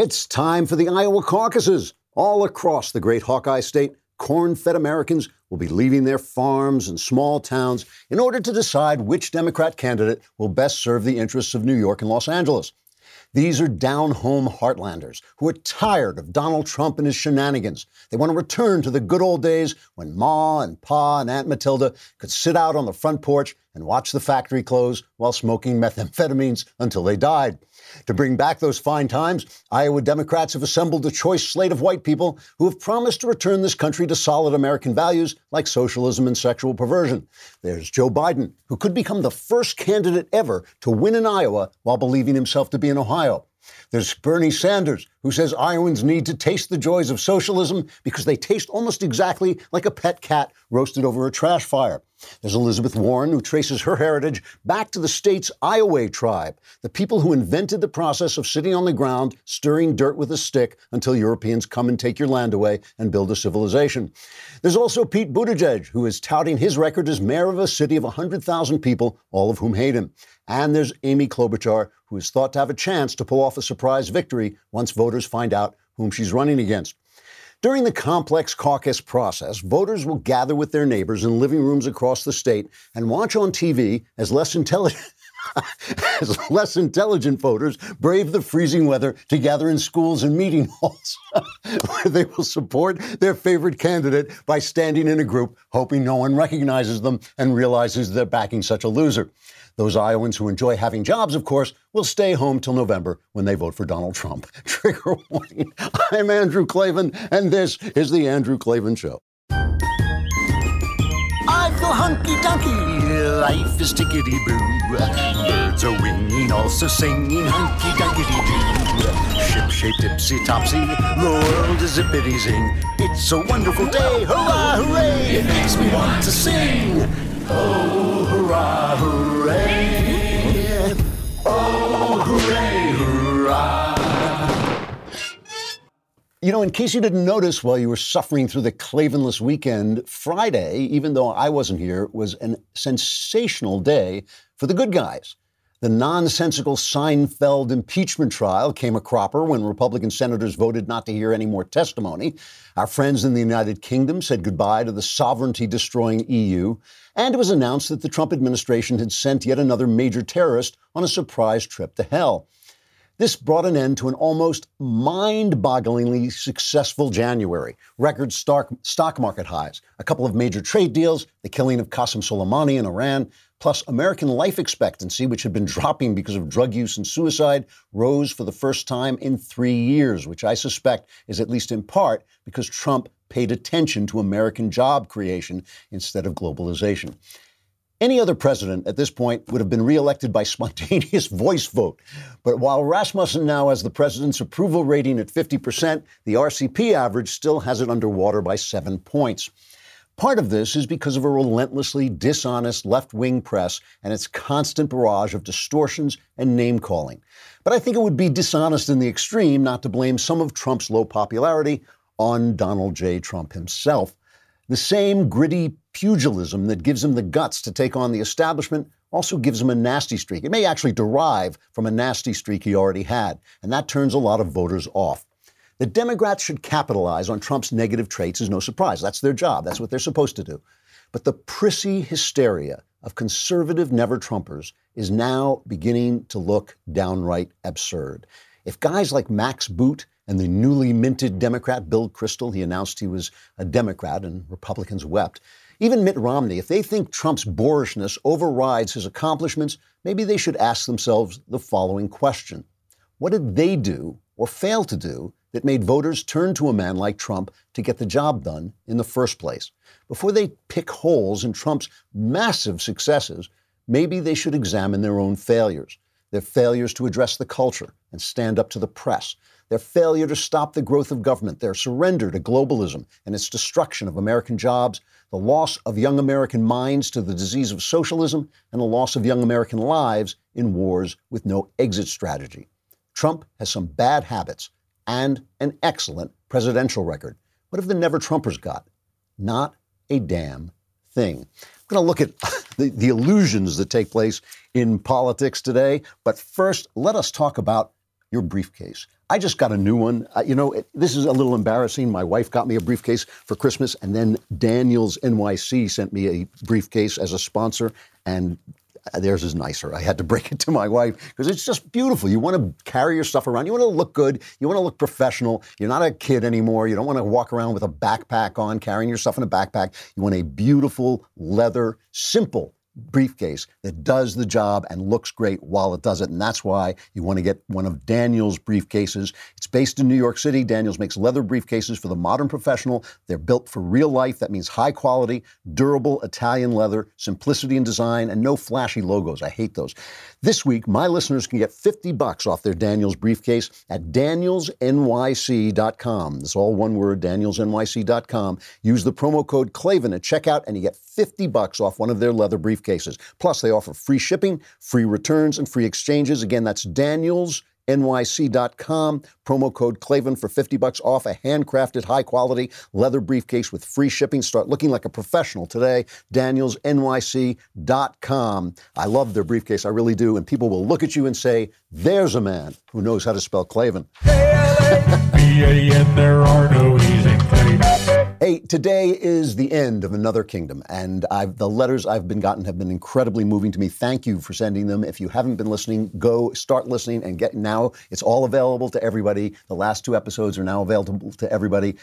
It's time for the Iowa caucuses. All across the great Hawkeye state, corn fed Americans will be leaving their farms and small towns in order to decide which Democrat candidate will best serve the interests of New York and Los Angeles. These are down home heartlanders who are tired of Donald Trump and his shenanigans. They want to return to the good old days when Ma and Pa and Aunt Matilda could sit out on the front porch and watch the factory close while smoking methamphetamines until they died. To bring back those fine times, Iowa Democrats have assembled a choice slate of white people who have promised to return this country to solid American values like socialism and sexual perversion. There's Joe Biden, who could become the first candidate ever to win in Iowa while believing himself to be in Ohio. There's Bernie Sanders, who says Iowans need to taste the joys of socialism because they taste almost exactly like a pet cat roasted over a trash fire. There's Elizabeth Warren, who traces her heritage back to the state's Iowa tribe, the people who invented the process of sitting on the ground, stirring dirt with a stick until Europeans come and take your land away and build a civilization. There's also Pete Buttigieg, who is touting his record as mayor of a city of 100,000 people, all of whom hate him. And there's Amy Klobuchar, who is thought to have a chance to pull off a surprise victory once voters find out whom she's running against. During the complex caucus process, voters will gather with their neighbors in living rooms across the state and watch on TV as less intelligent. as less intelligent voters brave the freezing weather to gather in schools and meeting halls, where they will support their favorite candidate by standing in a group, hoping no one recognizes them and realizes they're backing such a loser. Those Iowans who enjoy having jobs, of course, will stay home till November when they vote for Donald Trump. Trigger warning. I'm Andrew Klavan, and this is The Andrew Klavan Show. I feel hunky dunky. Life is tickety boo. Birds are winging, also singing hunky doo. Ship shaped topsy. The world is zippity zing. It's a wonderful day. Hurrah, hooray! It makes me want to sing. Oh, hurrah, hooray! Oh, hooray, hurrah! You know, in case you didn't notice while you were suffering through the Klavanless weekend, Friday, even though I wasn't here, was a sensational day for the good guys. The nonsensical Seinfeld impeachment trial came a cropper when Republican senators voted not to hear any more testimony. Our friends in the United Kingdom said goodbye to the sovereignty destroying EU. And it was announced that the Trump administration had sent yet another major terrorist on a surprise trip to hell. This brought an end to an almost mind bogglingly successful January. Record stock, market highs, a couple of major trade deals, the killing of Qasem Soleimani in Iran, plus American life expectancy, which had been dropping because of drug use and suicide, rose for the first time in three years, which I suspect is at least in part because Trump paid attention to American job creation instead of globalization. Any other president at this point would have been reelected by spontaneous voice vote. But while Rasmussen now has the president's approval rating at 50%, the RCP average still has it underwater by seven points. Part of this is because of a relentlessly dishonest left wing press and its constant barrage of distortions and name calling. But I think it would be dishonest in the extreme not to blame some of Trump's low popularity on Donald J. Trump himself. The same gritty pugilism that gives him the guts to take on the establishment also gives him a nasty streak. It may actually derive from a nasty streak he already had, and that turns a lot of voters off. The Democrats should capitalize on Trump's negative traits is no surprise. That's their job. That's what they're supposed to do. But the prissy hysteria of conservative never Trumpers is now beginning to look downright absurd. If guys like Max Boot and the newly minted Democrat Bill Kristol, he announced he was a Democrat and Republicans wept, even Mitt Romney, if they think Trump's boorishness overrides his accomplishments, maybe they should ask themselves the following question What did they do or fail to do that made voters turn to a man like Trump to get the job done in the first place? Before they pick holes in Trump's massive successes, maybe they should examine their own failures. Their failures to address the culture and stand up to the press, their failure to stop the growth of government, their surrender to globalism and its destruction of American jobs, the loss of young American minds to the disease of socialism, and the loss of young American lives in wars with no exit strategy. Trump has some bad habits and an excellent presidential record. What have the never Trumpers got? Not a damn thing. I'm going to look at the, the illusions that take place in politics today. But first, let us talk about your briefcase. I just got a new one. Uh, you know, it, this is a little embarrassing. My wife got me a briefcase for Christmas, and then Daniels NYC sent me a briefcase as a sponsor, and uh, theirs is nicer. I had to break it to my wife because it's just beautiful. You want to carry your stuff around. You want to look good. You want to look professional. You're not a kid anymore. You don't want to walk around with a backpack on, carrying your stuff in a backpack. You want a beautiful leather, simple briefcase that does the job and looks great while it does it. And that's why you want to get one of Daniel's briefcases. It's based in New York City. Daniels makes leather briefcases for the modern professional. They're built for real life. That means high quality, durable Italian leather, simplicity in design, and no flashy logos. I hate those. This week, my listeners can get 50 bucks off their Daniels briefcase at danielsnyc.com. It's all one word, danielsnyc.com. Use the promo code Klavan at checkout and you get 50 bucks off one of their leather briefcases cases. Plus, they offer free shipping, free returns, and free exchanges. Again, that's Daniels. NYC.com, promo code Klavan for 50 bucks off a handcrafted high quality leather briefcase with free shipping. Start looking like a professional today. DanielsNYC.com. I love their briefcase, I really do. And people will look at you and say, there's a man who knows how to spell. B-A-N, there are no in Klavan. Hey, today is the end of another kingdom, and I've, the letters I've been gotten have been incredibly moving to me. Thank you for sending them. If you haven't been listening, go start listening and get now. It's all available to everybody. The last two episodes are now available to everybody.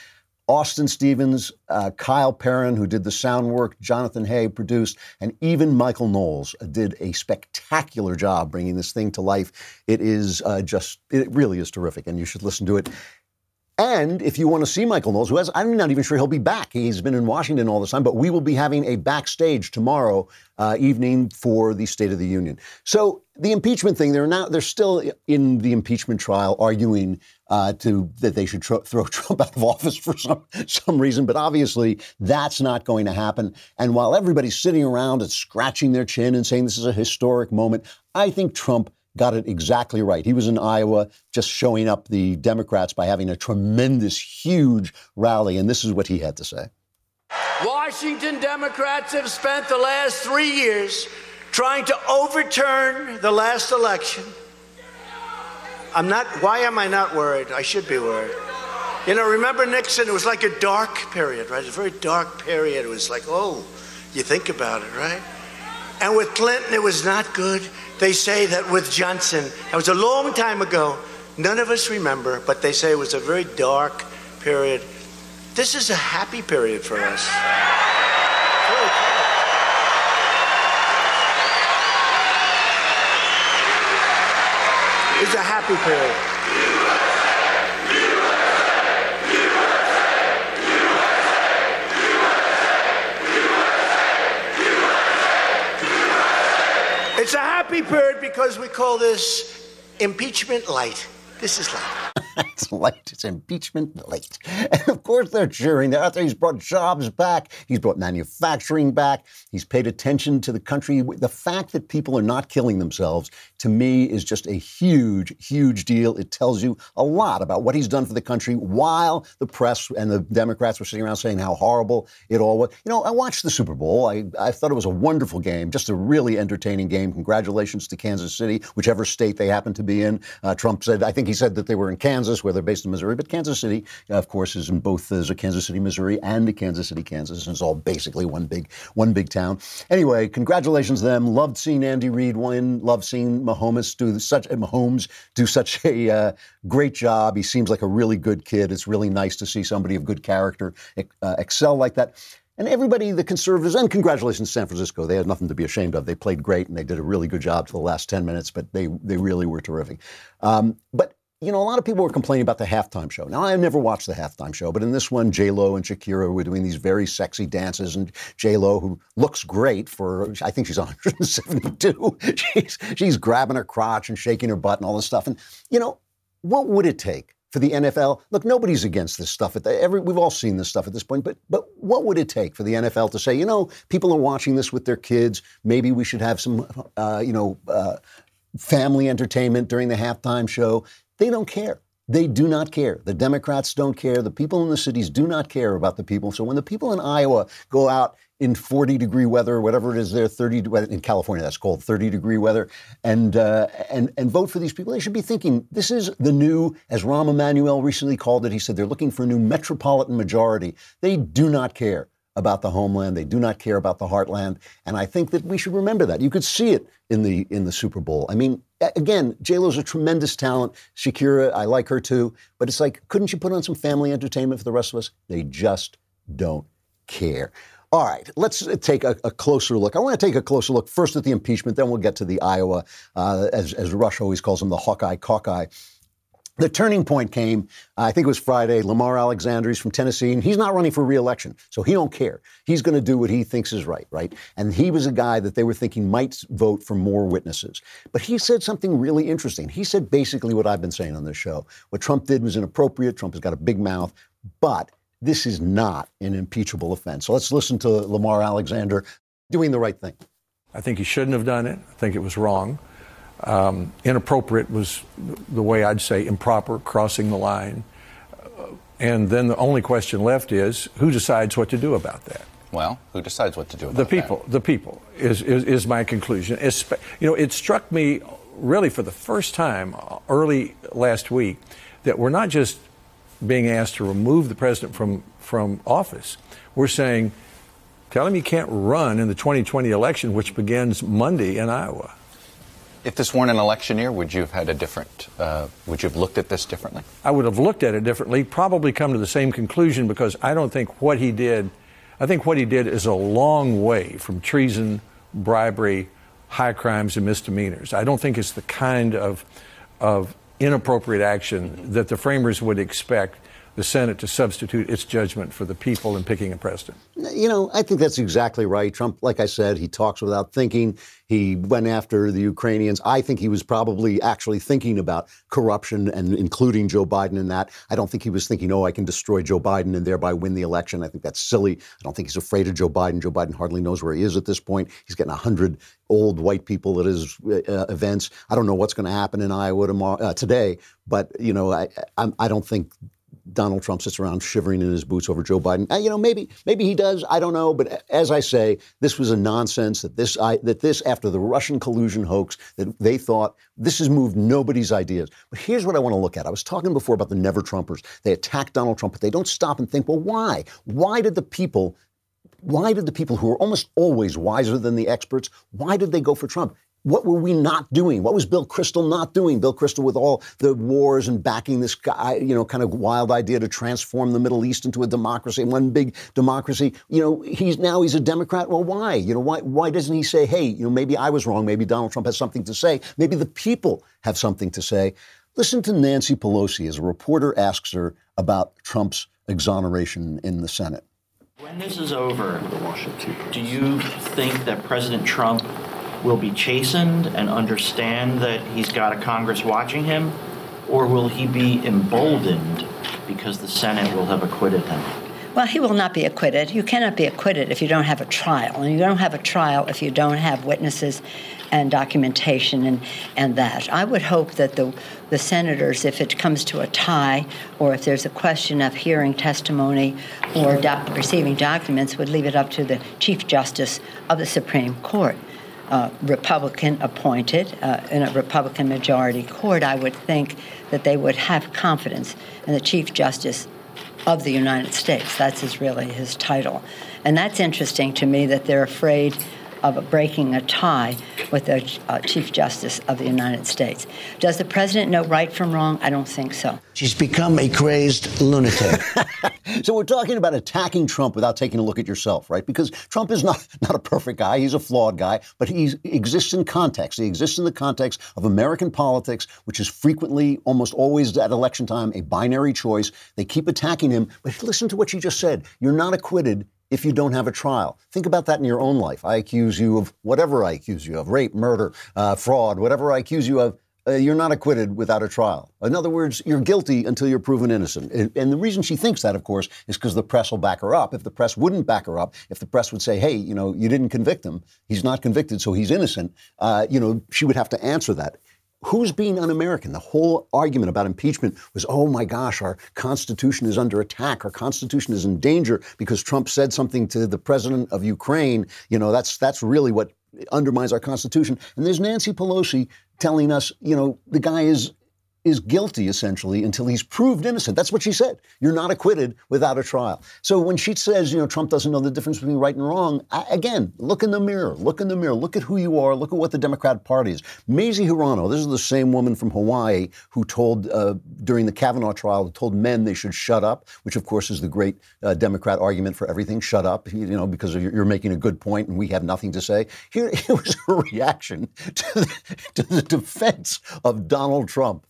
Austin Stevens, uh, Kyle Perrin, who did the sound work, Jonathan Hay produced, and even Michael Knowles did a spectacular job bringing this thing to life. It is uh, just, it really is terrific, and you should listen to it. And if you want to see Michael Knowles, who has, I'm not even sure he'll be back. He's been in Washington all this time, but we will be having a backstage tomorrow uh, evening for the State of the Union. So the impeachment thing, they're now they're still in the impeachment trial arguing uh, to that they should tr- throw Trump out of office for some some reason, but obviously that's not going to happen. And while everybody's sitting around and scratching their chin and saying this is a historic moment, I think Trump got it exactly right. He was in Iowa just showing up the Democrats by having a tremendous, huge rally, and this is what he had to say. Washington Democrats have spent the last three years trying to overturn the last election. I'm not, why am I not worried? I should be worried. You know, remember Nixon? It was like a dark period, right? A very dark period. It was like, oh, you think about it, right? And with Clinton, it was not good. They say that with Johnson, that was a long time ago. None of us remember, but they say it was a very dark period. This is a happy period for us. It's a happy period. A happy period because we call this impeachment light. This is light. it's light. It's impeachment light. And of course they're cheering. They're out there. He's brought jobs back. He's brought manufacturing back. He's paid attention to the country. The fact that people are not killing themselves, to me, is just a huge, huge deal. It tells you a lot about what he's done for the country while the press and the Democrats were sitting around saying how horrible it all was. You know, I watched the Super Bowl. I, I thought it was a wonderful game, just a really entertaining game. Congratulations to Kansas City, whichever state they happen to be in. Uh, Trump said, I think he said that they were in Kansas, where they're based in Missouri, but Kansas City, uh, of course, is in both. There's a Kansas City, Missouri, and a Kansas City, Kansas, and it's all basically one big, one big town. Anyway, congratulations to them. Loved seeing Andy Reid win. Loved seeing Mahomes do such Mahomes do such a uh, great job. He seems like a really good kid. It's really nice to see somebody of good character uh, excel like that. And everybody, the conservatives, and congratulations San Francisco. They had nothing to be ashamed of. They played great and they did a really good job for the last 10 minutes, but they, they really were terrific. Um, but you know, a lot of people were complaining about the halftime show. Now, I've never watched the halftime show, but in this one, J Lo and Shakira were doing these very sexy dances, and J Lo, who looks great for, I think she's 172, she's she's grabbing her crotch and shaking her butt and all this stuff. And you know, what would it take for the NFL? Look, nobody's against this stuff. At the, every, we've all seen this stuff at this point, but but what would it take for the NFL to say, you know, people are watching this with their kids. Maybe we should have some, uh, you know. Uh, family entertainment during the halftime show. They don't care. They do not care. The Democrats don't care. The people in the cities do not care about the people. So when the people in Iowa go out in 40 degree weather, whatever it is there, 30 in California that's called 30 degree weather, and uh, and and vote for these people, they should be thinking this is the new, as Rahm Emanuel recently called it. He said they're looking for a new metropolitan majority. They do not care about the homeland. They do not care about the heartland, and I think that we should remember that. You could see it in the in the Super Bowl. I mean, again, J Lo's a tremendous talent. Shakira, I like her too, but it's like, couldn't you put on some family entertainment for the rest of us? They just don't care. All right, let's take a, a, closer look. I want to take a closer look first at the impeachment, then we'll get to the Iowa, uh, as, as Rush always calls them, the Hawkeye Cauci. The turning point came, I think it was Friday. Lamar Alexander, he's from Tennessee, and he's not running for reelection, so he don't care. He's going to do what he thinks is right, right? And he was a guy that they were thinking might vote for more witnesses. But he said something really interesting. He said basically what I've been saying on this show. What Trump did was inappropriate. Trump has got a big mouth, but this is not an impeachable offense. So let's listen to Lamar Alexander doing the right thing. I think he shouldn't have done it. I think it was wrong. Um, inappropriate was the way I'd say improper, crossing the line. Uh, and then the only question left is who decides what to do about that? Well, who decides what to do about the people? That? The people is, is, is my conclusion. It's, you know, it struck me really for the first time early last week that we're not just being asked to remove the president from, from office. We're saying, tell him he can't run in the 2020 election, which begins Monday in Iowa. If this weren't an election year, would you have had a different, uh, would you have looked at this differently? I would have looked at it differently, probably come to the same conclusion because I don't think what he did, I think what he did is a long way from treason, bribery, high crimes, and misdemeanors. I don't think it's the kind of, of inappropriate action that the framers would expect the Senate to substitute its judgment for the people in picking a president. You know, I think that's exactly right. Trump, like I said, he talks without thinking. He went after the Ukrainians. I think he was probably actually thinking about corruption and including Joe Biden in that. I don't think he was thinking, oh, I can destroy Joe Biden and thereby win the election. I think that's silly. I don't think he's afraid of Joe Biden. Joe Biden hardly knows where he is at this point. He's getting 100 old white people at his uh, events. I don't know what's going to happen in Iowa tomorrow, uh, today, but, you know, I, I, I don't think Donald Trump sits around shivering in his boots over Joe Biden. Uh, you know, maybe maybe he does. I don't know. But as I say, this was a nonsense that this I, that this after the Russian collusion hoax that they thought this has moved nobody's ideas. But here's what I want to look at. I was talking before about the Never Trumpers. They attack Donald Trump, but they don't stop and think. Well, why? Why did the people? Why did the people who are almost always wiser than the experts? Why did they go for Trump? What were we not doing? What was Bill Kristol not doing? Bill Kristol with all the wars and backing this guy, you know, kind of wild idea to transform the Middle East into a democracy, one big democracy. You know, he's now he's a Democrat. Well, why? You know, why why doesn't he say, hey, you know, maybe I was wrong. Maybe Donald Trump has something to say. Maybe the people have something to say. Listen to Nancy Pelosi as a reporter asks her about Trump's exoneration in the Senate. When this is over, do you think that President Trump will be chastened and understand that he's got a Congress watching him? Or will he be emboldened because the Senate will have acquitted him? Well, he will not be acquitted. You cannot be acquitted if you don't have a trial. And you don't have a trial if you don't have witnesses and documentation and, and that. I would hope that the, the senators, if it comes to a tie or if there's a question of hearing testimony or doc- receiving documents, would leave it up to the Chief Justice of the Supreme Court uh, Republican appointed uh, in a Republican majority court, I would think that they would have confidence in the Chief Justice of the United States. That's his, really his title. And that's interesting to me that they're afraid of breaking a tie with the uh, Chief Justice of the United States. Does the president know right from wrong? I don't think so. She's become a crazed lunatic. so we're talking about attacking Trump without taking a look at yourself, right? Because Trump is not, not a perfect guy. He's a flawed guy, but he exists in context. He exists in the context of American politics, which is frequently, almost always at election time, a binary choice. They keep attacking him. But listen to what you just said. You're not acquitted if you don't have a trial. Think about that in your own life. I accuse you of whatever I accuse you of rape, murder, uh, fraud, whatever I accuse you of. Uh, you're not acquitted without a trial. In other words, you're guilty until you're proven innocent. And, and the reason she thinks that, of course, is because the press will back her up. If the press wouldn't back her up, if the press would say, hey, you know, you didn't convict him, he's not convicted, so he's innocent, uh, you know, she would have to answer that who's being un-American? The whole argument about impeachment was, oh my gosh, our Constitution is under attack. Our Constitution is in danger because Trump said something to the president of Ukraine. You know, that's that's really what undermines our Constitution. And there's Nancy Pelosi telling us, you know, the guy is is guilty essentially until he's proved innocent. That's what she said. You're not acquitted without a trial. So when she says, you know, Trump doesn't know the difference between right and wrong, I, again, look in the mirror. Look in the mirror. Look at who you are. Look at what the Democrat Party is. Mazie Hirono, this is the same woman from Hawaii who told uh, during the Kavanaugh trial, told men they should shut up, which of course is the great uh, Democrat argument for everything. Shut up, you know, because you're, making a good point and we have nothing to say. Here, here was her reaction to the, to the defense of Donald Trump.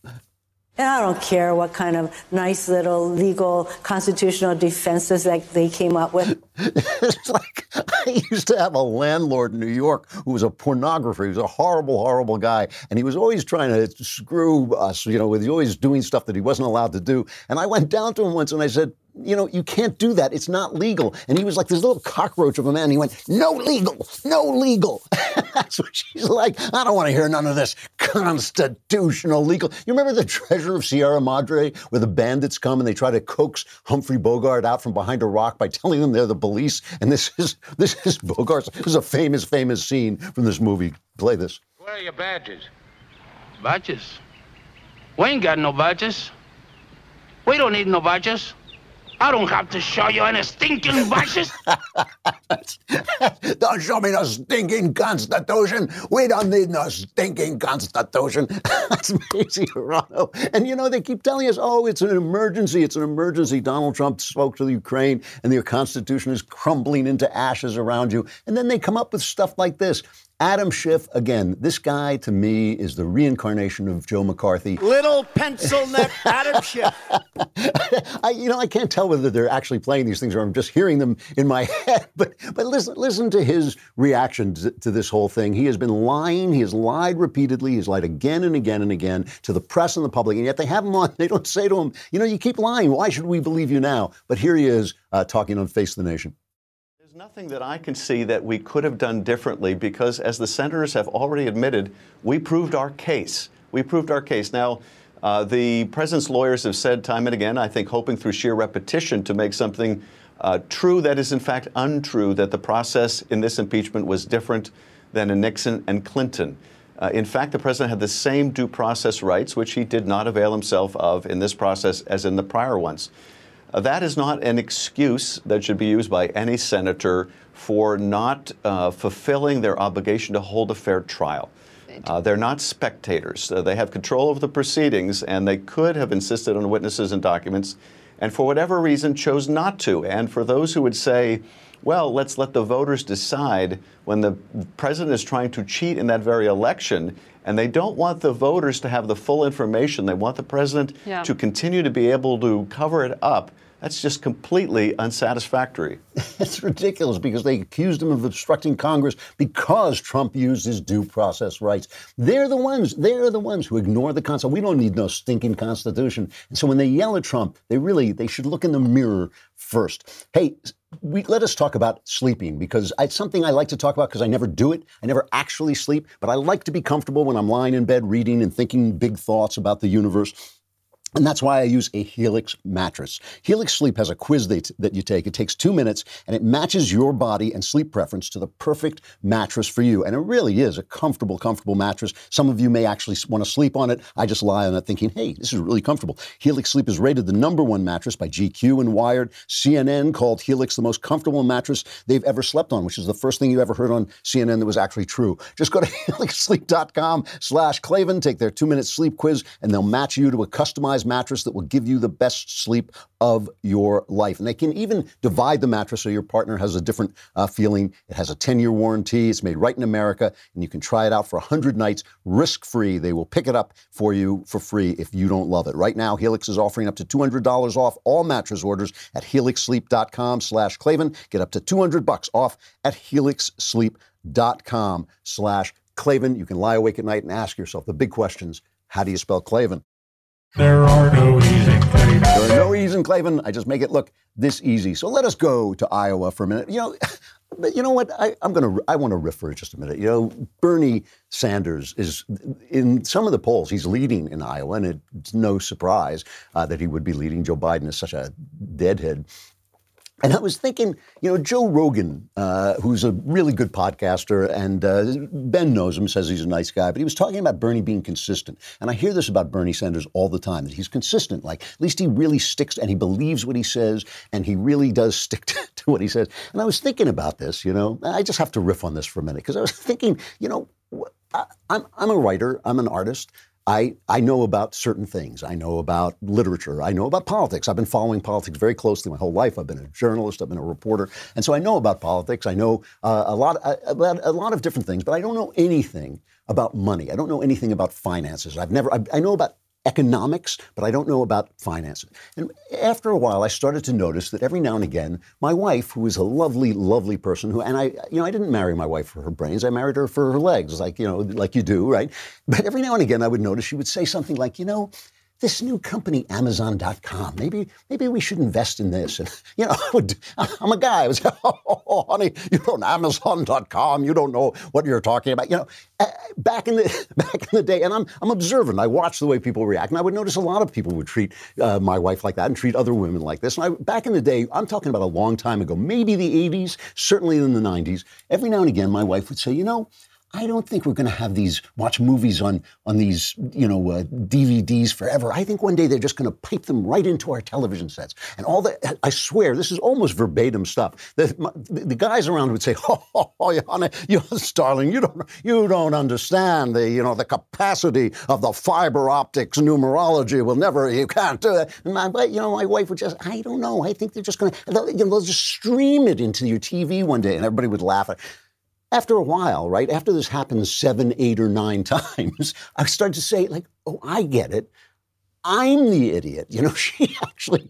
And I don't care what kind of nice little legal constitutional defenses that they came up with. it's like I used to have a landlord in New York who was a pornographer. He was a horrible, horrible guy, and he was always trying to screw us. You know, with always doing stuff that he wasn't allowed to do. And I went down to him once and I said, you know, you can't do that. It's not legal. And he was like this little cockroach of a man. He went, no legal, no legal. That's what she's like. I don't want to hear none of this constitutional legal. You remember the treasure of Sierra Madre where the bandits come and they try to coax Humphrey Bogart out from behind a rock by telling them they're the police? And this is this is Bogart. This is a famous, famous scene from this movie. Play this. Where are your badges? Badges? We ain't got no badges. We don't need no badges. I don't have to show you any stinking badges. don't show me no stinking constitution. We don't need no stinking constitution. That's Mazie Hirono. And you know, they keep telling us, oh, it's an emergency. It's an emergency. Donald Trump spoke to the Ukraine and your constitution is crumbling into ashes around you. And then they come up with stuff like this. Adam Schiff, again, this guy to me is the reincarnation of Joe McCarthy. Little pencil neck Adam Schiff. I, you know, I can't tell whether they're actually playing these things or I'm just hearing them in my head. But, but listen, listen to his reaction to, to this whole thing. He has been lying. He has lied repeatedly. He's lied again and again and again to the press and the public. And yet they have him on. They don't say to him, you know, you keep lying. Why should we believe you now? But here he is uh, talking on Face the Nation. Nothing that I can see that we could have done differently because, as the senators have already admitted, we proved our case. We proved our case. Now, uh, the president's lawyers have said time and again, I think hoping through sheer repetition to make something uh, true that is in fact untrue, that the process in this impeachment was different than in Nixon and Clinton. Uh, in fact, the president had the same due process rights, which he did not avail himself of in this process as in the prior ones. Uh, that is not an excuse that should be used by any senator for not uh, fulfilling their obligation to hold a fair trial. Uh, they're not spectators. Uh, they have control of the proceedings, and they could have insisted on witnesses and documents, and for whatever reason chose not to. And for those who would say, well, let's let the voters decide when the president is trying to cheat in that very election, and they don't want the voters to have the full information. They want the president Yeah. to continue to be able to cover it up. That's just completely unsatisfactory. It's ridiculous because they accused him of obstructing Congress because Trump used his due process rights. They're the ones, they're the ones who ignore the Constitution. We don't need no stinking Constitution. And so when they yell at Trump, they really, they should look in the mirror first. Hey, we, let us talk about sleeping because it's something I like to talk about because I never do it. I never actually sleep, but I like to be comfortable when I'm lying in bed reading and thinking big thoughts about the universe. And that's why I use a Helix mattress. Helix Sleep has a quiz that, that you take. It takes two minutes and it matches your body and sleep preference to the perfect mattress for you. And it really is a comfortable, comfortable mattress. Some of you may actually want to sleep on it. I just lie on it thinking, hey, this is really comfortable. Helix Sleep is rated the number one mattress by GQ and Wired. CNN called Helix the most comfortable mattress they've ever slept on, which is the first thing you ever heard on CNN that was actually true. Just go to helixsleep.com slash Klavan, take their two minute sleep quiz, and they'll match you to a customized mattress that will give you the best sleep of your life. And they can even divide the mattress so your partner has a different uh, feeling. It has a 10 year warranty. It's made right in America, and you can try it out for 100 nights risk free. They will pick it up for you for free if you don't love it. Right now, Helix is offering up to $200 off all mattress orders at helixsleep.com slash Klavan. Get up to 200 bucks off at helixsleep.com slash Klavan. You can lie awake at night and ask yourself the big questions. How do you spell Klavan? There are no easy Klavan. There are no ease in Klavan. I just make it look this easy. So let us go to Iowa for a minute. You know, But you know what? I, I'm gonna. I want to riff for just a minute. You know, Bernie Sanders is in some of the polls. He's leading in Iowa, and it's no surprise uh, that he would be leading. Joe Biden is such a deadhead. And I was thinking, you know, Joe Rogan, uh, who's a really good podcaster, and uh, Ben knows him, says he's a nice guy, but he was talking about Bernie being consistent. And I hear this about Bernie Sanders all the time that he's consistent. Like, at least he really sticks and he believes what he says, and he really does stick to, to what he says. And I was thinking about this, you know, I just have to riff on this for a minute because I was thinking, you know, I, I'm, I'm a writer, I'm an artist. I, I know about certain things. I know about literature. I know about politics. I've been following politics very closely my whole life. I've been a journalist. I've been a reporter, and so I know about politics. I know uh, a lot uh, about a lot of different things, but I don't know anything about money. I don't know anything about finances. I've never. I, I know about economics, but I don't know about finances. And after a while, I started to notice that every now and again, my wife, who is a lovely, lovely person, who and I, you know, I didn't marry my wife for her brains. I married her for her legs, like you know, like you do, right? But every now and again, I would notice she would say something like, you know. This new company, Amazon.com. Maybe, maybe we should invest in this. And you know, I'm a guy. I was, oh, honey, you don't Amazon.com. You don't know what you're talking about. You know, back in the back in the day, and I'm I'm observant. I watch the way people react, and I would notice a lot of people would treat uh, my wife like that and treat other women like this. And I, back in the day, I'm talking about a long time ago, maybe the 80s, certainly in the 90s. Every now and again, my wife would say, you know. I don't think we're going to have these watch movies on on these you know uh, DVDs forever. I think one day they're just going to pipe them right into our television sets. And all that I swear this is almost verbatim stuff. The, the guys around would say, "Oh, oh, oh you darling, you don't you don't understand the you know the capacity of the fiber optics numerology. Will never you can't do it." And my you know my wife would just I don't know. I think they're just going to you know, they'll just stream it into your TV one day, and everybody would laugh at. After a while, right, after this happens seven, eight, or nine times, I started to say, like, oh, I get it. I'm the idiot. You know, she actually,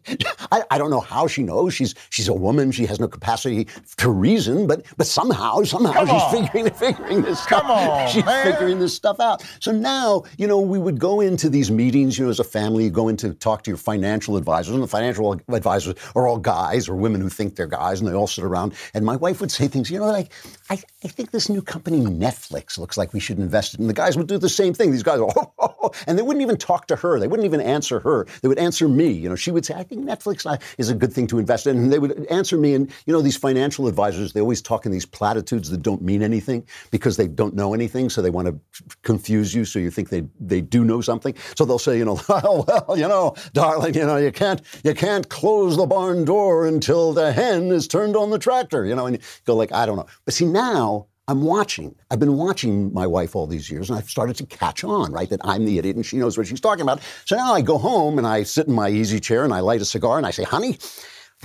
I, I, don't know how she knows. She's she's a woman. She has no capacity to reason, but but somehow, somehow Come she's on. figuring figuring this stuff. Come on, she's man. figuring this stuff out. So now, you know, we would go into these meetings, you know, as a family, you go in to talk to your financial advisors, and the financial advisors are all guys or women who think they're guys, and they all sit around. And my wife would say things, you know, like, I, I think this new company, Netflix, looks like we should invest in. And the guys would do the same thing. These guys, oh, oh, oh, and they wouldn't even talk to her. They wouldn't even answer her. They would answer me. You know, she would say, I think Netflix uh, is a good thing to invest in. And they would answer me. And, you know, these financial advisors, they always talk in these platitudes that don't mean anything because they don't know anything. So they want to confuse you so you think they, they do know something. So they'll say, you know, well, well, you know, darling, you know, you can't, you can't close the barn door until the hen is turned on the tractor, you know, and you go like, I don't know. But see, now I'm watching. I've been watching my wife all these years, and I've started to catch on, right? That I'm the idiot and she knows what she's talking about. So now I go home and I sit in my easy chair and I light a cigar and I say, honey,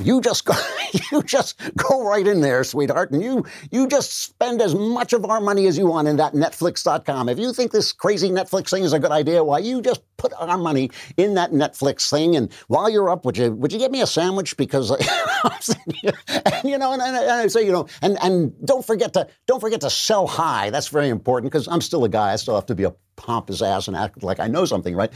you just go, you just go right in there, sweetheart, and you you just spend as much of our money as you want in that Netflix.com. If you think this crazy Netflix thing is a good idea, why you just put our money in that Netflix thing, and while you're up, would you would you get me a sandwich because, and, you know, and, and I say, you know, and and don't forget to don't forget to sell high. That's very important because I'm still a guy. I still have to be a pompous ass and act like I know something, right?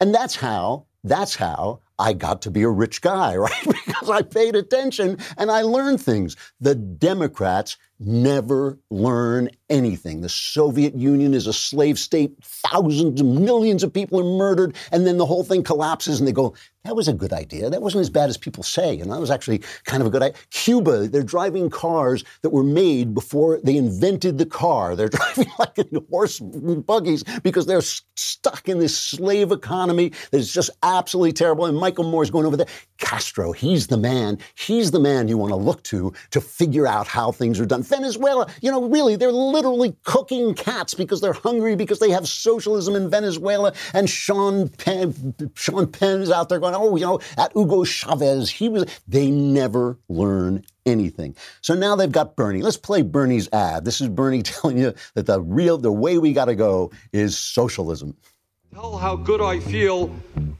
And that's how that's how I got to be a rich guy, right? Because I paid attention and I learned things. The Democrats never learn anything. The Soviet Union is a slave state. Thousands, millions of people are murdered, and then the whole thing collapses, and they go, that was a good idea. That wasn't as bad as people say. And that was actually kind of a good idea. Cuba, they're driving cars that were made before they invented the car. They're driving like horse buggies because they're stuck in this slave economy that is just absolutely terrible. And Michael Moore's going over there. Castro, he's the man. He's the man you want to look to to figure out how things are done. Venezuela, you know, really, they're literally cooking cats because they're hungry because they have socialism in Venezuela. And Sean Penn, Sean Penn is out there going, oh, you know, at Hugo Chavez, he was. They never learn anything. So now they've got Bernie. Let's play Bernie's ad. This is Bernie telling you that the real, the way we got to go is socialism. Tell how good I feel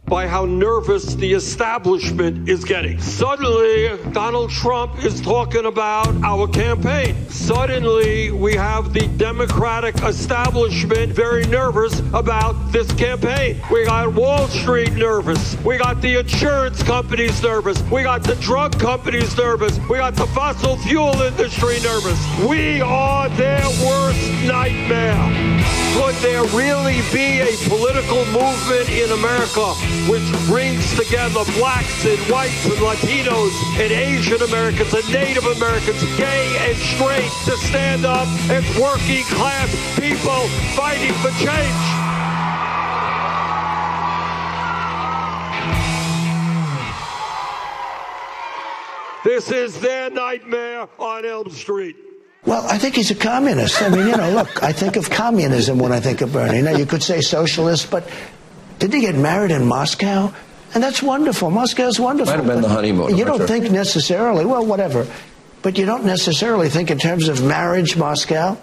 by how nervous the establishment is getting. Suddenly, Donald Trump is talking about our campaign. Suddenly, we have the Democratic establishment very nervous about this campaign. We got Wall Street nervous. We got the insurance companies nervous. We got the drug companies nervous. We got the fossil fuel industry nervous. We are their worst nightmare. Could there really be a political movement in America which brings together blacks and whites and Latinos and Asian Americans and Native Americans, gay and straight, to stand up as working class people fighting for change? This is their nightmare on Elm Street. Well, I think he's a communist. I mean, you know, look, I think of communism when I think of Bernie. Now, you could say socialist, but did he get married in Moscow? And that's wonderful. Moscow's wonderful. Might have been the honeymoon. You don't Richard. think necessarily, well, whatever, but you don't necessarily think in terms of marriage, Moscow.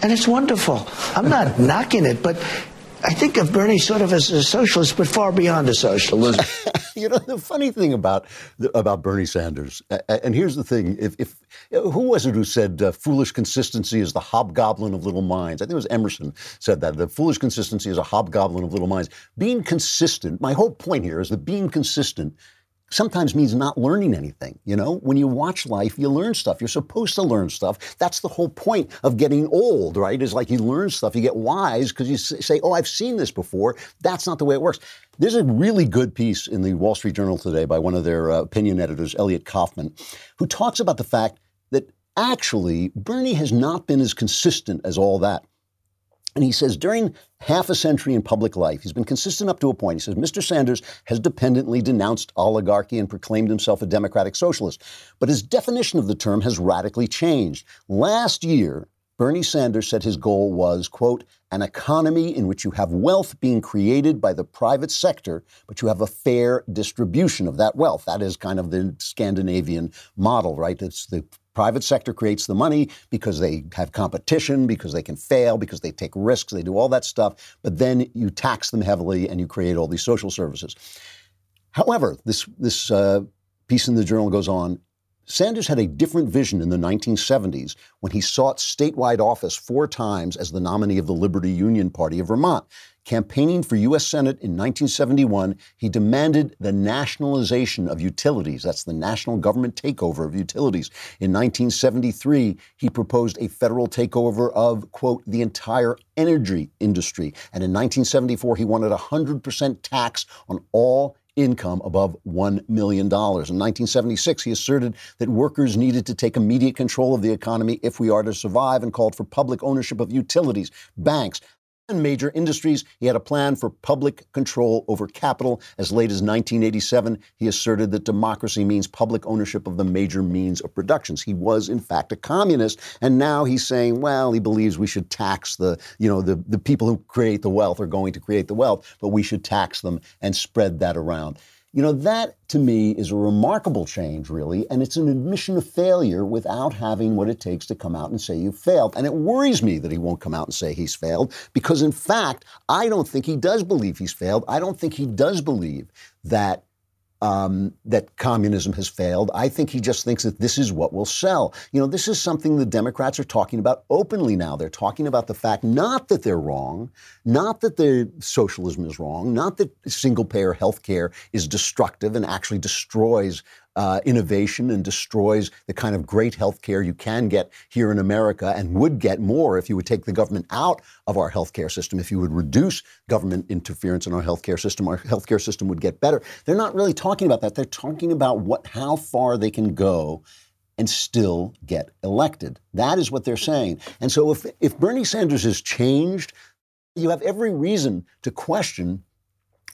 And it's wonderful. I'm not knocking it, but I think of Bernie sort of as a socialist, but far beyond a socialist. you know the funny thing about about Bernie Sanders, uh, and here's the thing: if, if who was it who said uh, foolish consistency is the hobgoblin of little minds? I think it was Emerson said that the foolish consistency is a hobgoblin of little minds. Being consistent. My whole point here is that being consistent sometimes means not learning anything. You know, when you watch life, you learn stuff. You're supposed to learn stuff. That's the whole point of getting old, right? Is like you learn stuff, you get wise because you say, "Oh, I've seen this before." That's not the way it works. There's a really good piece in the Wall Street Journal today by one of their uh, opinion editors, Elliot Kaufman, who talks about the fact that actually Bernie has not been as consistent as all that. And he says during half a century in public life, he's been consistent up to a point. He says Mr. Sanders has dependently denounced oligarchy and proclaimed himself a democratic socialist. But his definition of the term has radically changed. Last year, Bernie Sanders said his goal was, quote, an economy in which you have wealth being created by the private sector, but you have a fair distribution of that wealth. That is kind of the Scandinavian model, right? It's the private sector creates the money because they have competition, because they can fail, because they take risks, they do all that stuff, but then you tax them heavily and you create all these social services. However, this, this uh, piece in the journal goes on Sanders had a different vision in the 1970s when he sought statewide office four times as the nominee of the Liberty Union Party of Vermont. Campaigning for U.S. Senate in 1971, he demanded the nationalization of utilities. That's the national government takeover of utilities. In 1973, he proposed a federal takeover of, quote, the entire energy industry. And in 1974, he wanted a 100% tax on all income above $1 million. In 1976, he asserted that workers needed to take immediate control of the economy if we are to survive and called for public ownership of utilities, banks, major industries. He had a plan for public control over capital. As late as 1987, he asserted that democracy means public ownership of the major means of productions. He was, in fact, a communist, and now he's saying, well, he believes we should tax the, you know, the, the people who create the wealth are going to create the wealth, but we should tax them and spread that around. You know, that to me is a remarkable change, really, and it's an admission of failure without having what it takes to come out and say you failed. And it worries me that he won't come out and say he's failed, because in fact, I don't think he does believe he's failed. I don't think he does believe that um, that communism has failed. I think he just thinks that this is what will sell. You know, this is something the Democrats are talking about openly now. They're talking about the fact not that they're wrong, not that the socialism is wrong, not that single payer health care is destructive and actually destroys uh, innovation and destroys the kind of great health care you can get here in America and would get more if you would take the government out of our healthcare system, if you would reduce government interference in our healthcare system, our healthcare system would get better. They're not really talking about that. They're talking about what how far they can go and still get elected. That is what they're saying. And so if if Bernie Sanders has changed, you have every reason to question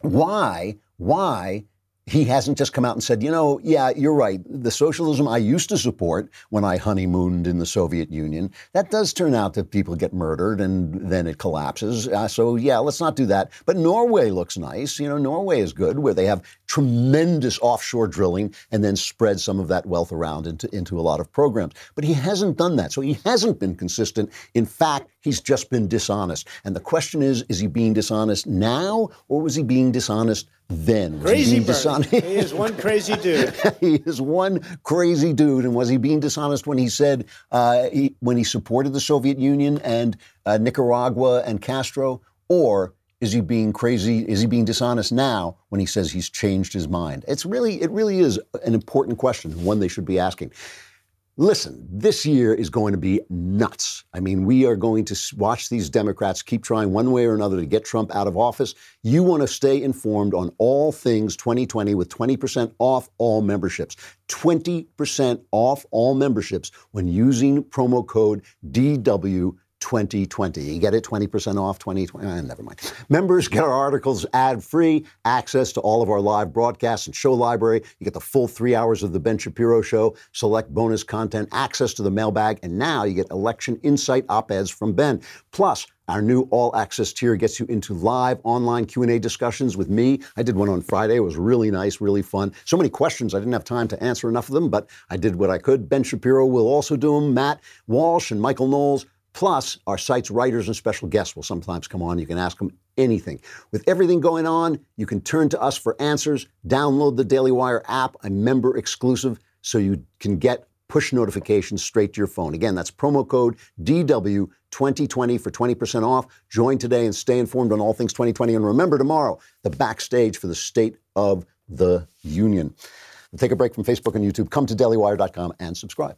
why why he hasn't just come out and said, you know, yeah, you're right. The socialism I used to support when I honeymooned in the Soviet Union, that does turn out that people get murdered and then it collapses. Uh, so, yeah, let's not do that. But Norway looks nice. You know, Norway is good where they have tremendous offshore drilling and then spread some of that wealth around into, into a lot of programs. But he hasn't done that. So he hasn't been consistent. In fact, he's just been dishonest. And the question is, is he being dishonest now or was he being dishonest then? Crazy he? He is one crazy dude. he is one crazy dude. And was he being dishonest when he said uh, he, when he supported the Soviet Union and uh, Nicaragua and Castro, or is he being crazy? Is he being dishonest now when he says he's changed his mind? It's really, it really is an important question, one they should be asking. Listen, this year is going to be nuts. I mean, we are going to watch these Democrats keep trying one way or another to get Trump out of office. You want to stay informed on all things 2020 with 20% off all memberships. 20% off all memberships when using promo code DW. 2020. You get it 20% off 2020. Eh, never mind. Members get our articles ad free, access to all of our live broadcasts and show library. You get the full three hours of The Ben Shapiro Show, select bonus content, access to the mailbag, and now you get election insight op eds from Ben. Plus, our new all access tier gets you into live online Q&A discussions with me. I did one on Friday. It was really nice, really fun. So many questions. I didn't have time to answer enough of them, but I did what I could. Ben Shapiro will also do them. Matt Walsh and Michael Knowles. Plus, our site's writers and special guests will sometimes come on. You can ask them anything. With everything going on, you can turn to us for answers. Download the Daily Wire app, a member exclusive, so you can get push notifications straight to your phone. Again, that's promo code DW2020 for 20% off. Join today and stay informed on all things 2020. And remember tomorrow, the backstage for the State of the Union. Take a break from Facebook and YouTube. Come to dailywire.com and subscribe.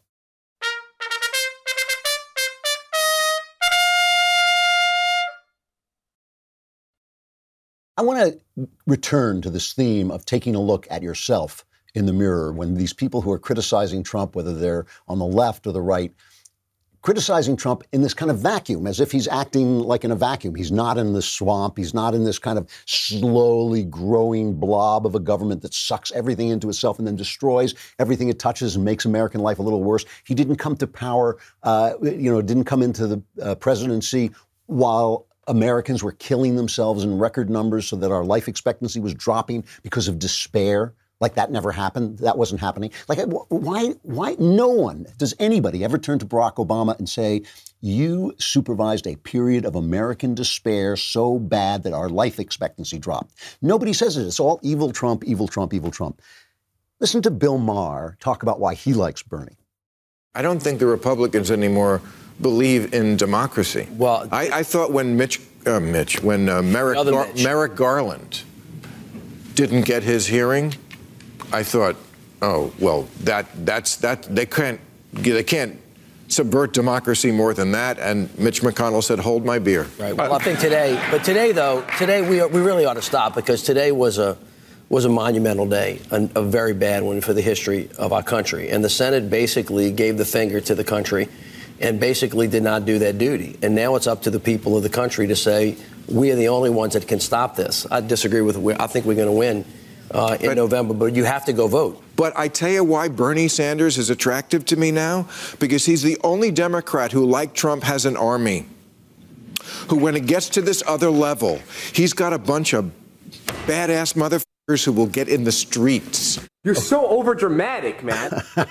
I want to return to this theme of taking a look at yourself in the mirror when these people who are criticizing Trump, whether they're on the left or the right, criticizing Trump in this kind of vacuum, as if he's acting like in a vacuum. He's not in this swamp. He's not in this kind of slowly growing blob of a government that sucks everything into itself and then destroys everything it touches and makes American life a little worse. He didn't come to power, uh, you know, didn't come into the uh, presidency while Americans were killing themselves in record numbers so that our life expectancy was dropping because of despair. Like that never happened. That wasn't happening. Like why? Why? No one does anybody ever turn to Barack Obama and say, "You supervised a period of American despair so bad that our life expectancy dropped." Nobody says it. It's all evil Trump, evil Trump, evil Trump. Listen to Bill Maher talk about why he likes Bernie. I don't think the Republicans anymore believe in democracy. Well, I, I thought when Mitch, uh, Mitch, when uh, Merrick, Gar- Mitch. Merrick Garland didn't get his hearing, I thought, oh well, that that's that they can't they can't subvert democracy more than that. And Mitch McConnell said, "Hold my beer." Right. Well, I think today, but today though, today we we really ought to stop because today was a was a monumental day, a, a very bad one for the history of our country. And the Senate basically gave the finger to the country, and basically did not do their duty. And now it's up to the people of the country to say we are the only ones that can stop this. I disagree with. I think we're going to win uh, in November, but you have to go vote. But I tell you why Bernie Sanders is attractive to me now? Because he's the only Democrat who, like Trump, has an army. Who, when it gets to this other level, he's got a bunch of badass motherfuckers who will get in the streets. You're so over dramatic, man.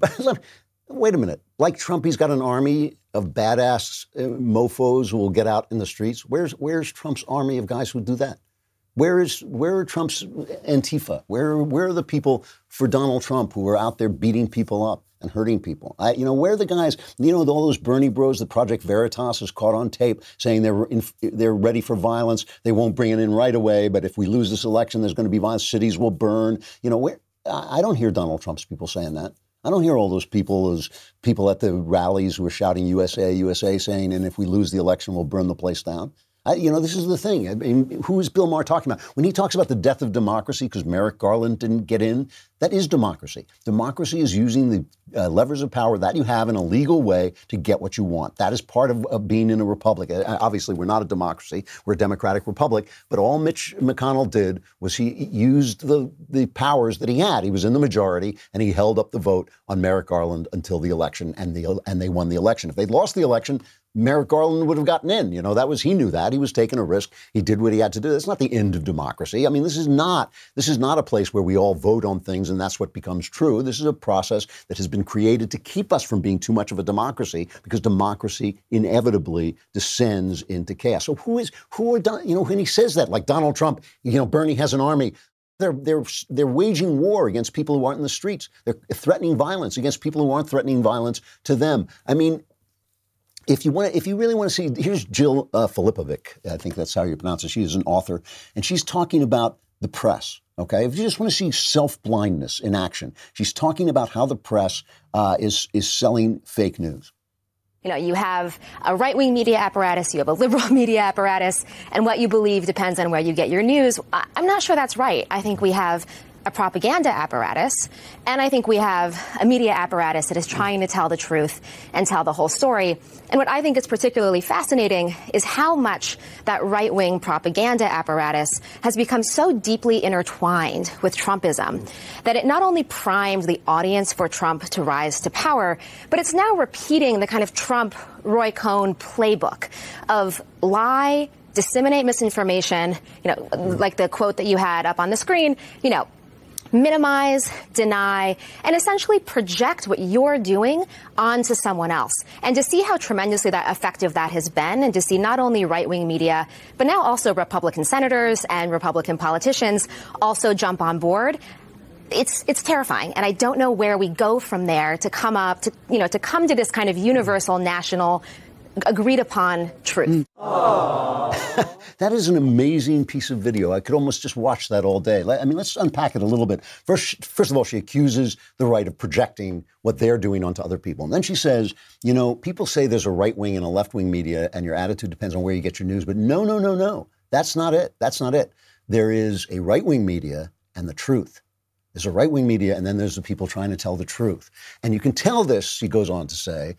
But wait a minute. Like Trump, he's got an army of badass uh, mofos who will get out in the streets. Where's where's Trump's army of guys who do that? Where is where are Trump's Antifa? Where where are the people for Donald Trump who are out there beating people up and hurting people? I, you know, where are the guys? You know, all those Bernie Bros, the Project Veritas is caught on tape saying they're in, they're ready for violence. They won't bring it in right away, but if we lose this election, there's going to be violence. Cities will burn. You know, where I don't hear Donald Trump's people saying that. I don't hear all those people as people at the rallies who are shouting USA, USA, saying, and if we lose the election, we'll burn the place down. I, you know, this is the thing. I mean, who is Bill Maher talking about? When he talks about the death of democracy because Merrick Garland didn't get in, that is democracy. Democracy is using the uh, levers of power that you have in a legal way to get what you want. That is part of, of being in a republic. Uh, obviously, we're not a democracy; we're a democratic republic. But all Mitch McConnell did was he used the the powers that he had. He was in the majority, and he held up the vote on Merrick Garland until the election, and the and they won the election. If they'd lost the election, Merrick Garland would have gotten in. You know, that was he knew that he was taking a risk. He did what he had to do. That's not the end of democracy. I mean, this is not this is not a place where we all vote on things and that's what becomes true. This is a process that has been created to keep us from being too much of a democracy because democracy inevitably descends into chaos. So who is who are you know when he says that like Donald Trump, you know, Bernie has an army. They're, they're, they're waging war against people who aren't in the streets. They're threatening violence against people who aren't threatening violence to them. I mean, if you want, if you really want to see, here's Jill uh, Filipovic. I think that's how you pronounce it. She is an author, and she's talking about the press. Okay, if you just want to see self blindness in action, she's talking about how the press uh, is is selling fake news. You know, you have a right wing media apparatus, you have a liberal media apparatus, and what you believe depends on where you get your news. I'm not sure that's right. I think we have a propaganda apparatus, and I think we have a media apparatus that is trying to tell the truth and tell the whole story. And what I think is particularly fascinating is how much that right wing propaganda apparatus has become so deeply intertwined with Trumpism that it not only primed the audience for Trump to rise to power, but it's now repeating the kind of Trump Roy Cohn playbook of lie, disseminate misinformation, you know, like the quote that you had up on the screen, you know, minimize, deny, and essentially project what you're doing onto someone else. And to see how tremendously that effective that has been, and to see not only right wing media, but now also Republican senators and Republican politicians also jump on board. It's it's terrifying, and I don't know where we go from there to come up to you know to come to this kind of universal national agreed upon truth. Mm. that is an amazing piece of video. I could almost just watch that all day. I mean, let's unpack it a little bit. First, first of all, she accuses the right of projecting what they're doing onto other people. And then she says, you know, people say there's a right wing and a left wing media, and your attitude depends on where you get your news. But no, no, no, no. That's not it. That's not it. There is a right wing media and the truth. There's a right wing media, and then there's the people trying to tell the truth. And you can tell this, she goes on to say,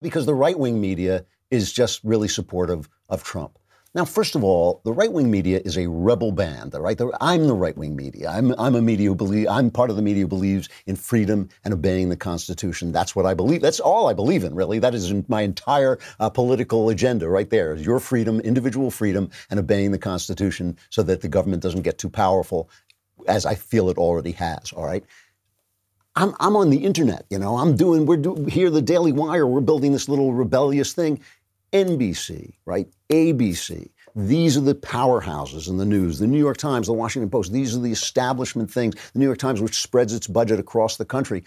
because the right wing media is just really supportive of Trump. Now, first of all, the right wing media is a rebel band. Right? I'm the right wing media. I'm, I'm a media who believe. I'm part of the media who believes in freedom and obeying the Constitution. That's what I believe. That's all I believe in. Really, that is my entire uh, political agenda. Right there is your freedom, individual freedom, and obeying the Constitution, so that the government doesn't get too powerful, as I feel it already has. All right. I'm, I'm on the internet, you know. I'm doing. We're do, here, the Daily Wire. We're building this little rebellious thing NBC, right? ABC. These are the powerhouses in the news. The New York Times, the Washington Post, these are the establishment things. The New York Times, which spreads its budget across the country.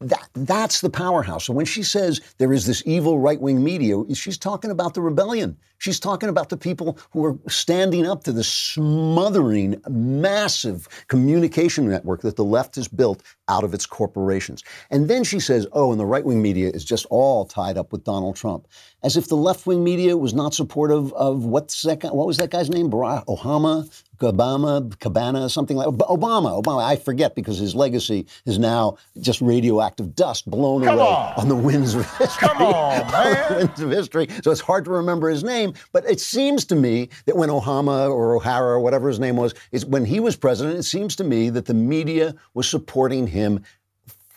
That, that's the powerhouse. So when she says there is this evil right wing media, she's talking about the rebellion. She's talking about the people who are standing up to the smothering, massive communication network that the left has built out of its corporations. And then she says, oh, and the right wing media is just all tied up with Donald Trump. As if the left wing media was not supportive of what's that guy, what was that guy's name? Barack Obama? Obama, Cabana, something like Obama. Obama, I forget because his legacy is now just radioactive dust blown Come away on. on the winds of history. Come on, man. on winds of history. So it's hard to remember his name. But it seems to me that when Obama or O'Hara or whatever his name was, is when he was president, it seems to me that the media was supporting him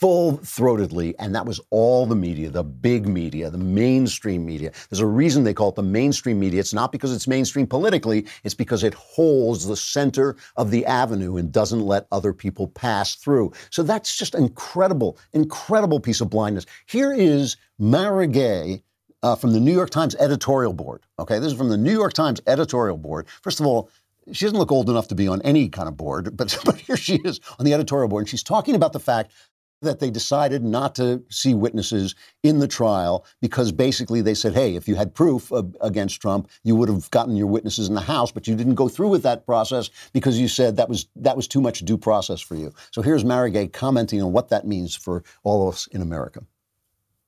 full throatedly, and that was all the media, the big media, the mainstream media. There's a reason they call it the mainstream media. It's not because it's mainstream politically, it's because it holds the center of the avenue and doesn't let other people pass through. So that's just incredible, incredible piece of blindness. Here is Mara Gay. Uh, from the New York Times editorial board. Okay, this is from the New York Times editorial board. First of all, she doesn't look old enough to be on any kind of board, but, but here she is on the editorial board, and she's talking about the fact that they decided not to see witnesses in the trial because basically they said, hey, if you had proof of, against Trump, you would have gotten your witnesses in the House, but you didn't go through with that process because you said that was that was too much due process for you. So here's Mara Gay commenting on what that means for all of us in America.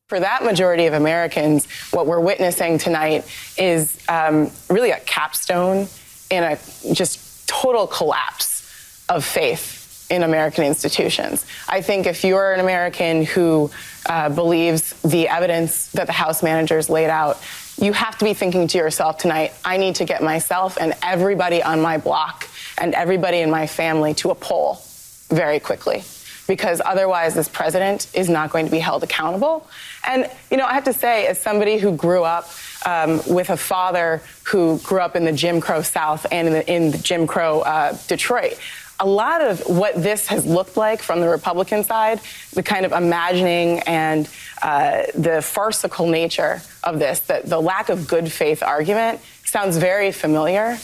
For that majority of Americans, what we're witnessing tonight is um, really a capstone in a just total collapse of faith in American institutions. I think if you're an American who uh, believes the evidence that the House managers laid out, you have to be thinking to yourself tonight, I need to get myself and everybody on my block and everybody in my family to a poll very quickly because otherwise this president is not going to be held accountable. And, you know, I have to say, as somebody who grew up um, with a father who grew up in the Jim Crow South and in the, in the Jim Crow uh, Detroit, a lot of what this has looked like from the Republican side, the kind of imagining and uh, the farcical nature of this, the, the lack of good faith argument, sounds very familiar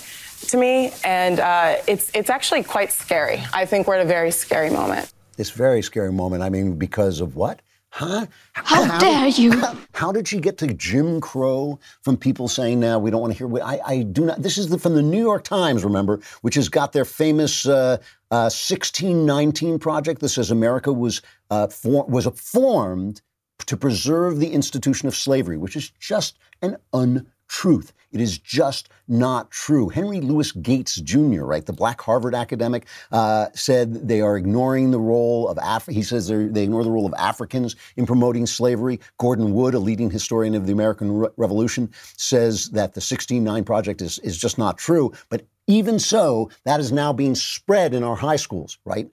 to me, and uh, it's it's actually quite scary. I think we're at a very scary moment. This very scary moment. I mean, because of what? Huh? How, dare you? How, how, did she get to Jim Crow from people saying now we don't want to hear? I, I do not. This is the, from the New York Times, remember, which has got their famous uh, uh, 1619 project that says America was uh, for, was formed to preserve the institution of slavery, which is just an untruth. It is just not true. Henry Louis Gates Jr., right, the black Harvard academic, uh, said they are ignoring the role of Af- he says they ignore the role of Africans in promoting slavery. Gordon Wood, a leading historian of the American Re- Revolution, says that the 1619 project is, is just not true. But even so, that is now being spread in our high schools, right?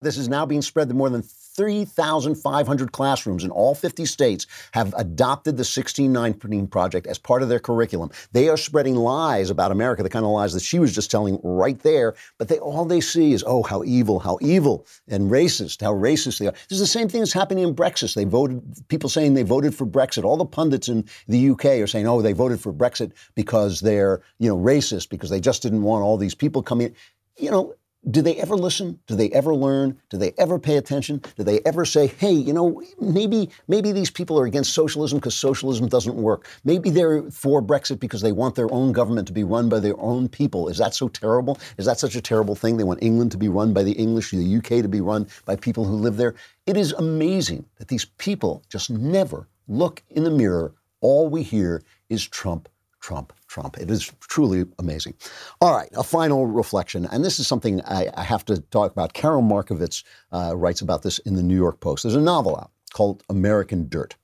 This is now being spread to more than 3,500 classrooms in all 50 states have adopted the 1619 Project as part of their curriculum. They are spreading lies about America, the kind of lies that she was just telling right there, but they all they see is, oh, how evil, how evil, and racist, how racist they are. This is the same thing that's happening in Brexit. They voted, people saying they voted for Brexit. All the pundits in the UK are saying, oh, they voted for Brexit because they're, you know, racist, because they just didn't want all these people coming. You know, do they ever listen? Do they ever learn? Do they ever pay attention? Do they ever say, "Hey, you know, maybe maybe these people are against socialism because socialism doesn't work. Maybe they're for Brexit because they want their own government to be run by their own people. Is that so terrible? Is that such a terrible thing? They want England to be run by the English, the UK to be run by people who live there. It is amazing that these people just never look in the mirror. All we hear is Trump, Trump, Trump. It is truly amazing. All right, a final reflection, and this is something I, I have to talk about. Karol Markowicz uh, writes about this in the New York Post. There's a novel out called American Dirt.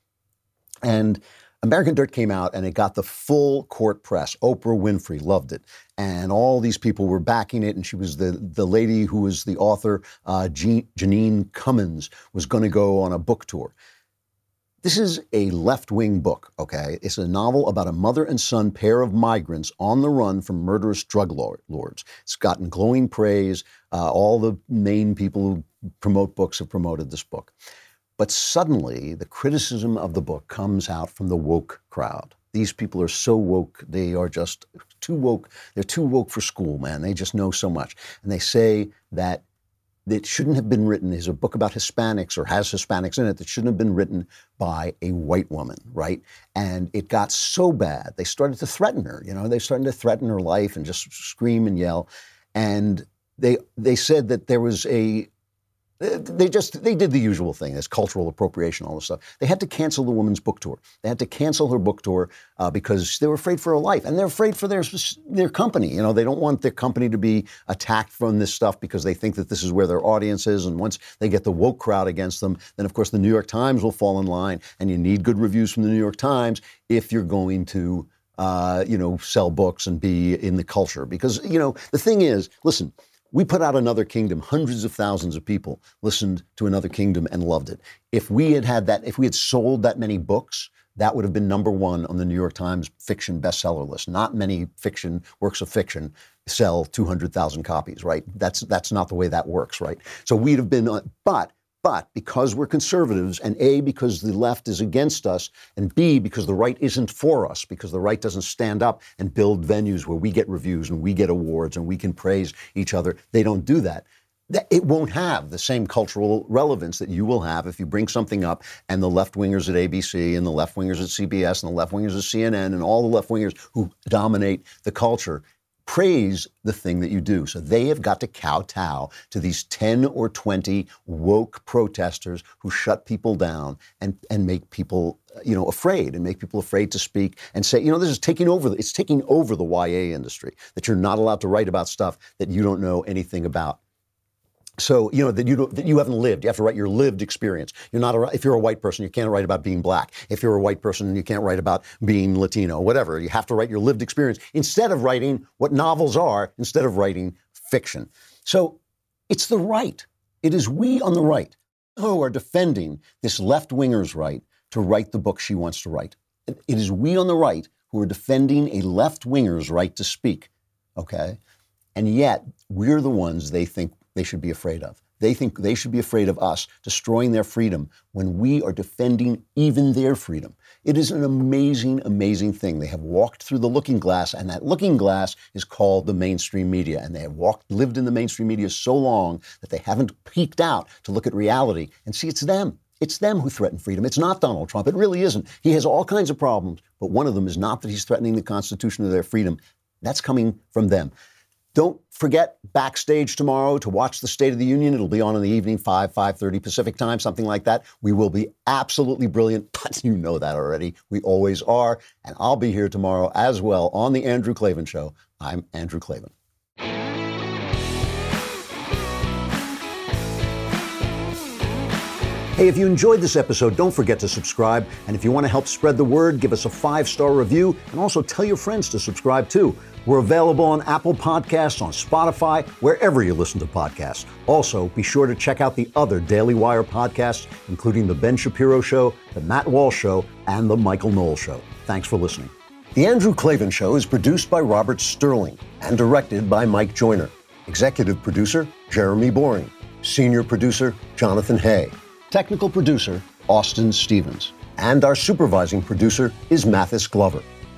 And American Dirt came out and it got the full court press. Oprah Winfrey loved it. And all these people were backing it. And she was the, the lady who was the author, uh, Jean, Jeanine Cummins, was going to go on a book tour. This is a left wing book, okay? It's a novel about a mother and son pair of migrants on the run from murderous drug lords. It's gotten glowing praise. Uh, all the main people who promote books have promoted this book. But suddenly, the criticism of the book comes out from the woke crowd. These people are so woke, they are just too woke. They're too woke for school, man. They just know so much. And they say that that shouldn't have been written is a book about Hispanics or has Hispanics in it that shouldn't have been written by a white woman, right? And it got so bad, they started to threaten her. You know, they started to threaten her life and just scream and yell. And they they said that there was a they just they did the usual thing as cultural appropriation all this stuff. They had to cancel the woman's book tour. They had to cancel her book tour uh, because they were afraid for her life and they're afraid for their their company you know? They don't want their company to be attacked from this stuff because they think that this is where their audience is and once they get the woke crowd against them then of course the new york times will fall in line and you need good reviews from the new york times if you're going to uh, you know sell books and be in the culture. Because you know the thing is listen we put out Another Kingdom. Hundreds of thousands of people listened to Another Kingdom and loved it. If we had had that, if we had sold that many books, that would have been number one on the New York Times fiction bestseller list. Not many fiction works of fiction sell 200,000 copies, right? That's that's not the way that works, right? So we'd have been, uh, but but because we're conservatives, and A, because the left is against us, and B, because the right isn't for us, because the right doesn't stand up and build venues where we get reviews and we get awards and we can praise each other, they don't do that. It won't have the same cultural relevance that you will have if you bring something up and the left wingers at ABC and the left wingers at CBS and the left wingers at CNN and all the left wingers who dominate the culture praise the thing that you do. So they have got to kowtow to these 10 or 20 woke protesters who shut people down and, and make people uh, you know, afraid and make people afraid to speak and say, you know, this is taking over. It's taking over the YA industry. That you're not allowed to write about stuff that you don't know anything about. So you know that you that you haven't lived. You have to write your lived experience. You're not a, if you're a white person, you can't write about being black. If you're a white person, you can't write about being Latino. Whatever. You have to write your lived experience instead of writing what novels are. Instead of writing fiction. So it's the right. It is we on the right who are defending this left winger's right to write the book she wants to write. It is we on the right who are defending a left winger's right to speak. Okay, and yet we're the ones they think they should be afraid of. They think they should be afraid of us destroying their freedom when we are defending even their freedom. It is an amazing, amazing thing. They have walked through the looking glass, and that looking glass is called the mainstream media. And they have walked, lived in the mainstream media so long that they haven't peeked out to look at reality and see it's them. It's them who threaten freedom. It's not Donald Trump. It really isn't. He has all kinds of problems, but one of them is not that he's threatening the Constitution or their freedom. That's coming from them. Don't forget backstage tomorrow to watch the State of the Union. It'll be on in the evening, 5, 5.30 Pacific time, something like that. We will be absolutely brilliant, but you know that already. We always are. And I'll be here tomorrow as well on The Andrew Klavan Show. I'm Andrew Klavan. Hey, if you enjoyed this episode, don't forget to subscribe. And if you want to help spread the word, give us a five star review and also tell your friends to subscribe too. We're available on Apple Podcasts, on Spotify, wherever you listen to podcasts. Also, be sure to check out the other Daily Wire podcasts, including The Ben Shapiro Show, The Matt Walsh Show, and The Michael Knowles Show. Thanks for listening. The Andrew Klavan Show is produced by Robert Sterling and directed by Mike Joyner. Executive producer, Jeremy Boring. Senior producer, Jonathan Hay. Technical producer, Austin Stevens. And our supervising producer is Mathis Glover.